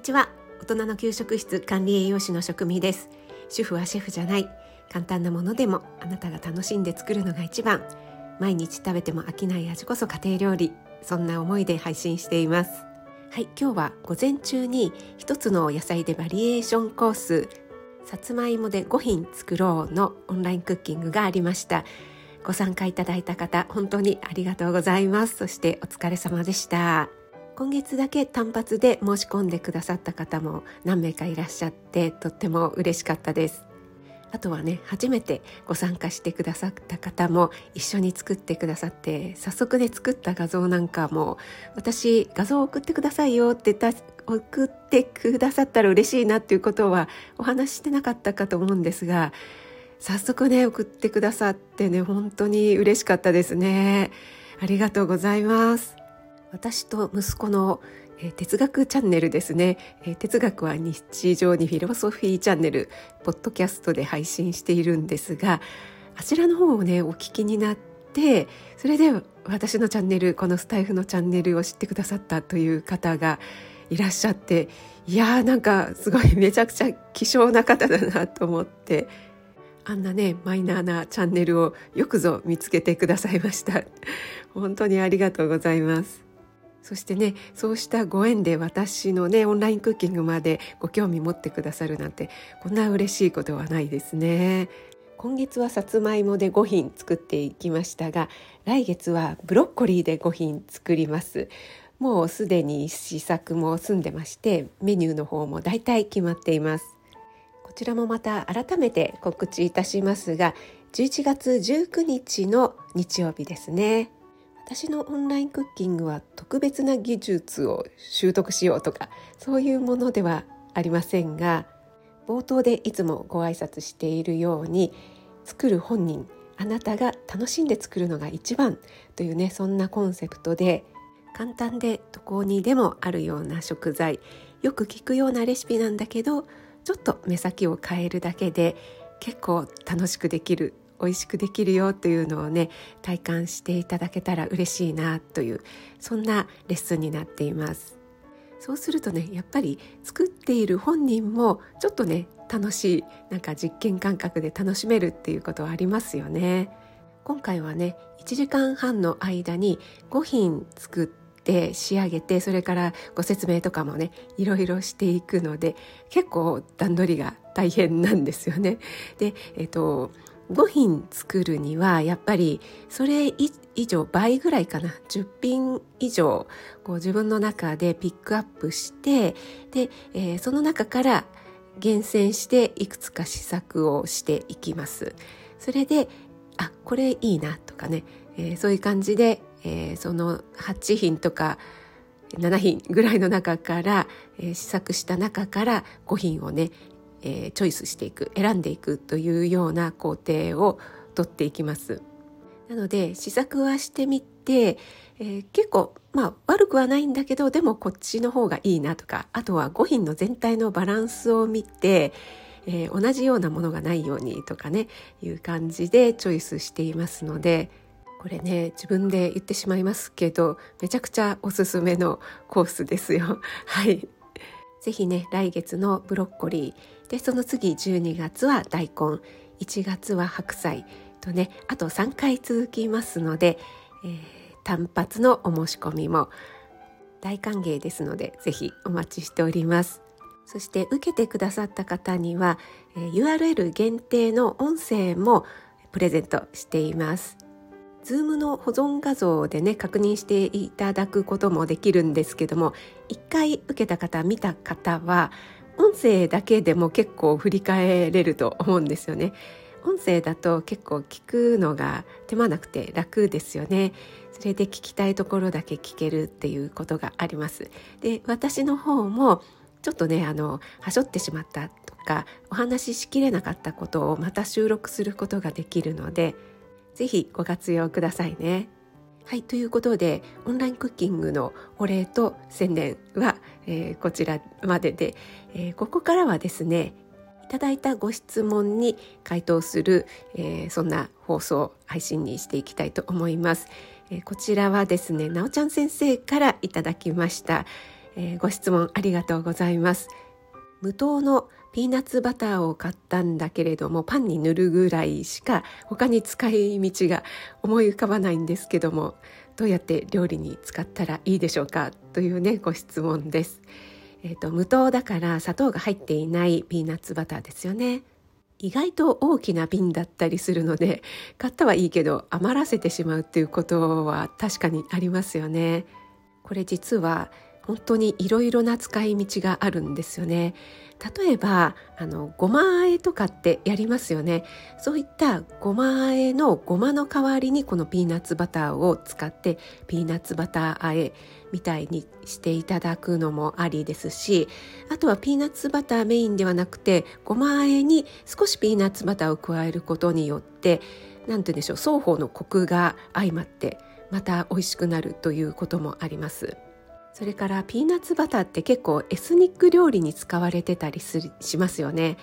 にちは。大人の給食室管理栄養士の職味です。主婦はシェフじゃない。簡単なものでもあなたが楽しんで作るのが一番。毎日食べても飽きない味こそ家庭料理。そんな思いで配信しています。はい今日は午前中に一つの野菜でバリエーションコースさつまいもで5品作ろうのオンラインクッキングがありました。ご参加いただいた方本当にありがとうございます。そしてお疲れ様でした。今月だけ単発で申し込んでくださった方も何名かいらっしゃってとっても嬉しかったです。あとはね初めてご参加してくださった方も一緒に作ってくださって早速ね作った画像なんかも私画像を送ってくださいよって送ってくださったら嬉しいなっていうことはお話ししてなかったかと思うんですが早速ね送ってくださってね本当に嬉しかったですね。ありがとうございます。私と息子の、えー、哲学チャンネルですね、えー、哲学は日常にフィロソフィーチャンネルポッドキャストで配信しているんですがあちらの方をねお聞きになってそれで私のチャンネルこのスタイフのチャンネルを知ってくださったという方がいらっしゃっていやーなんかすごいめちゃくちゃ希少な方だなと思って。あんなねマイナーなチャンネルをよくぞ見つけてくださいました。本当にありがとうございます。そしてねそうしたご縁で私のねオンラインクッキングまでご興味持ってくださるなんてこんな嬉しいことはないですね。今月はさつまいもで5品作っていきましたが来月はブロッコリーで5品作ります。もうすでに試作も済んでましてメニューの方もだいたい決まっています。こちらもまた改めて告知いたしますが11月19日の日曜日ですね。私のオンラインクッキングは特別な技術を習得しようとかそういうものではありませんが冒頭でいつもご挨拶しているように作る本人あなたが楽しんで作るのが一番というねそんなコンセプトで簡単でどこにでもあるような食材よく聞くようなレシピなんだけどちょっと目先を変えるだけで結構楽しくできる美味しくできるよというのをね体感していただけたら嬉しいなというそんなレッスンになっていますそうするとねやっぱり作っている本人もちょっとね楽しいなんか実験感覚で楽しめるっていうことはありますよね今回はね1時間半の間に5品作って仕上げてそれからご説明とかもねいろいろしていくので結構段取りが大変なんですよね。で、えっと5品作るにはやっぱりそれ以上倍ぐらいかな10品以上こう自分の中でピックアップしてで、えー、その中から厳選していくつか試作をしていきます。それであこれいいなとかね、えー、そういう感じで、えー、その8品とか7品ぐらいの中から、えー、試作した中から5品をね、えー、チョイスしていく選んでいくというような工程をとっていきます。なので試作はしてみて、えー、結構まあ悪くはないんだけどでもこっちの方がいいなとかあとは5品の全体のバランスを見て、えー、同じようなものがないようにとかねいう感じでチョイスしていますのでこれね自分で言ってしまいますけどめちゃくちゃおすすめのコースですよ。はいぜひね来月のブロッコリー。でその次12月は大根。1月は白菜。とねあと3回続きますので、えー、単発のお申し込みも。大歓迎ですのでぜひお待ちしております。そして受けてくださった方には、えー、URL 限定の音声もプレゼントしています。Zoom の保存画像でね確認していただくこともできるんですけども1回受けた方見た方は音声だけでも結構振り返れると思うんですよね。音声だと結構聞くのが手間なくて楽ですよね。それで聞きたいところだけ聞けるっていうことがあります。で私の方もちょっとねあのはしょってしまったとかお話ししきれなかったことをまた収録することができるのでぜひご活用くださいね。はいということでオンラインクッキングのお礼と宣伝は、えー、こちらまでで、えー、ここからはですねいただいたご質問に回答する、えー、そんな放送配信にしていきたいと思います。えこちらはですねなおちゃん先生からいただきました、え、ご質問ありがとうございます無糖のピーナッツバターを買ったんだけれどもパンに塗るぐらいしか他に使い道が思い浮かばないんですけどもどうやって料理に使ったらいいでしょうかというねご質問です。えーと、無糖だから砂糖が入っていないピーナッツバターですよね。意外と大きな瓶だったりするので買ったはいいけど余らせてしまうっていうことは確かにありますよね。これ実は本当にいろいろな使い道があるんですよね。例えばあのごまあえとかってやりますよねそういったごまあえのごまの代わりにこのピーナッツバターを使ってピーナッツバターあえみたいにしていただくのもありですしあとはピーナッツバターメインではなくてごまあえに少しピーナッツバターを加えることによって何て言うんでしょう双方のコクが相まってまた美味しくなるということもあります。それからピーナッツバターって結構エスニック料理に使われてたりすしますよね。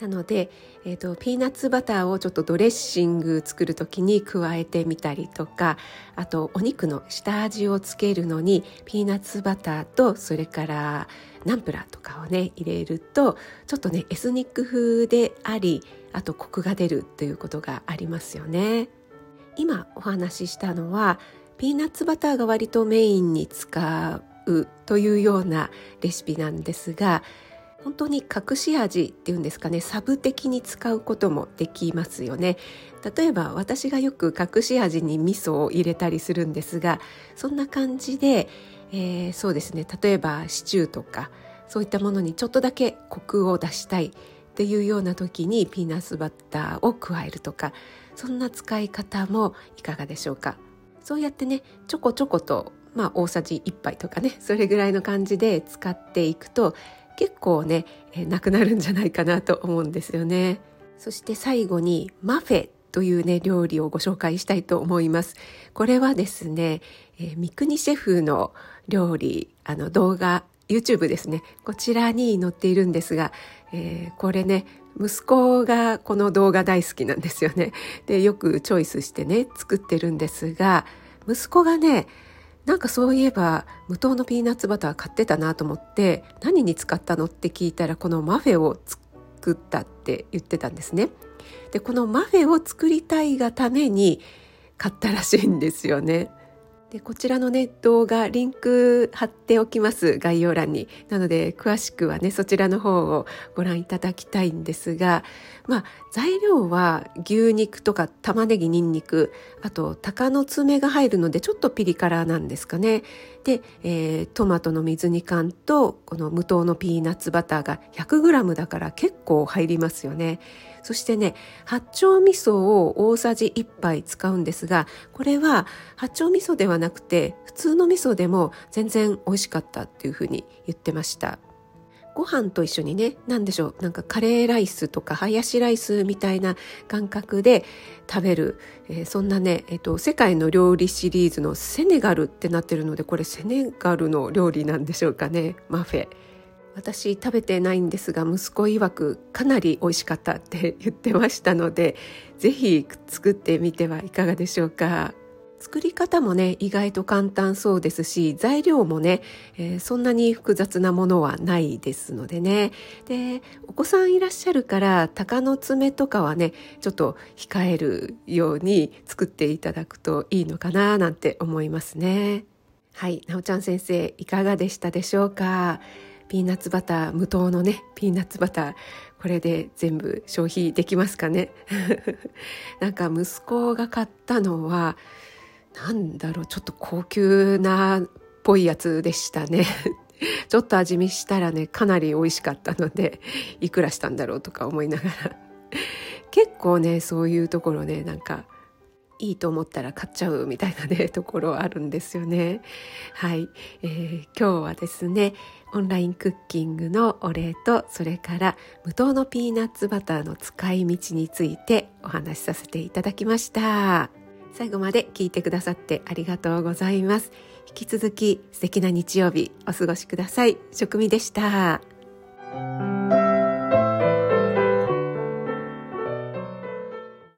なので、えーと、ピーナッツバターをちょっとドレッシング作る時に加えてみたりとかあとお肉の下味をつけるのにピーナッツバターとそれからナンプラーとかをね入れるとちょっとねエスニック風でありあとコクが出るということがありますよね。今お話ししたのはピーナッツバターが割とメインに使うというようなレシピなんですが本当に隠し味っていうんですかねサブ的に使うこともできますよね。例えば私がよく隠し味に味噌を入れたりするんですがそんな感じで、えー、そうですね例えばシチューとかそういったものにちょっとだけコクを出したいっていうような時にピーナッツバターを加えるとかそんな使い方もいかがでしょうか？そうやってねちょこちょことまあ大さじ1杯とかねそれぐらいの感じで使っていくと結構ね、え、なくなるんじゃないかなと思うんですよね。そして最後にマフェというね料理をご紹介したいと思います。これはですね、えー、三國シェフの料理あの動画 YouTube ですねこちらに載っているんですが、えー、これね息子がこの動画大好きなんですよね。でよくチョイスしてね作ってるんですが息子がねなんかそういえば無糖のピーナッツバター買ってたなと思って何に使ったのって聞いたらこのマフェを作ったって言ってたんですね。でこのマフェを作りたいがために買ったらしいんですよね。でこちらのね動画リンク貼っておきます概要欄に。なので詳しくはねそちらの方をご覧いただきたいんですがまあ材料は牛肉とか玉ねぎにんにくあと鷹の爪が入るのでちょっとピリ辛なんですかね。で、えー、トマトの水煮缶とこの無糖のピーナッツバターが 100g だから結構入りますよね。そしてね八丁味噌を大さじ1杯使うんですがこれは八丁味噌ではなくて普通の味噌でも全然美味しかったっていうふうに言ってましたご飯と一緒にね何でしょうなんかカレーライスとかハヤシライスみたいな感覚で食べる、えー、そんなね、えーと、世界の料理シリーズのセネガルってなってるのでこれセネガルの料理なんでしょうかねマフェ。私食べてないんですが息子曰くかなり美味しかったって言ってましたので是非作ってみてはいかがでしょうか。作り方もね意外と簡単そうですし材料もね、えー、そんなに複雑なものはないですのでね。でお子さんいらっしゃるから鷹の爪とかはねちょっと控えるように作っていただくといいのかななんて思いますね。はいなおちゃん先生いかがでしたでしょうか？ピーナッツバター無糖のねピーナッツバターこれで全部消費できますかね？なんか息子が買ったのはなんだろうちょっと高級なっぽいやつでしたね ちょっと味見したらねかなり美味しかったので いくらしたんだろうとか思いながら 結構ねそういうところねなんかいいと思ったら買っちゃうみたいなねところあるんですよね。はい、えー、今日はですねオンラインクッキングのお礼とそれから無糖のピーナッツバターの使い道についてお話しさせていただきました。最後まで聞いてくださってありがとうございます。引き続き素敵な日曜日お過ごしください。食味でした。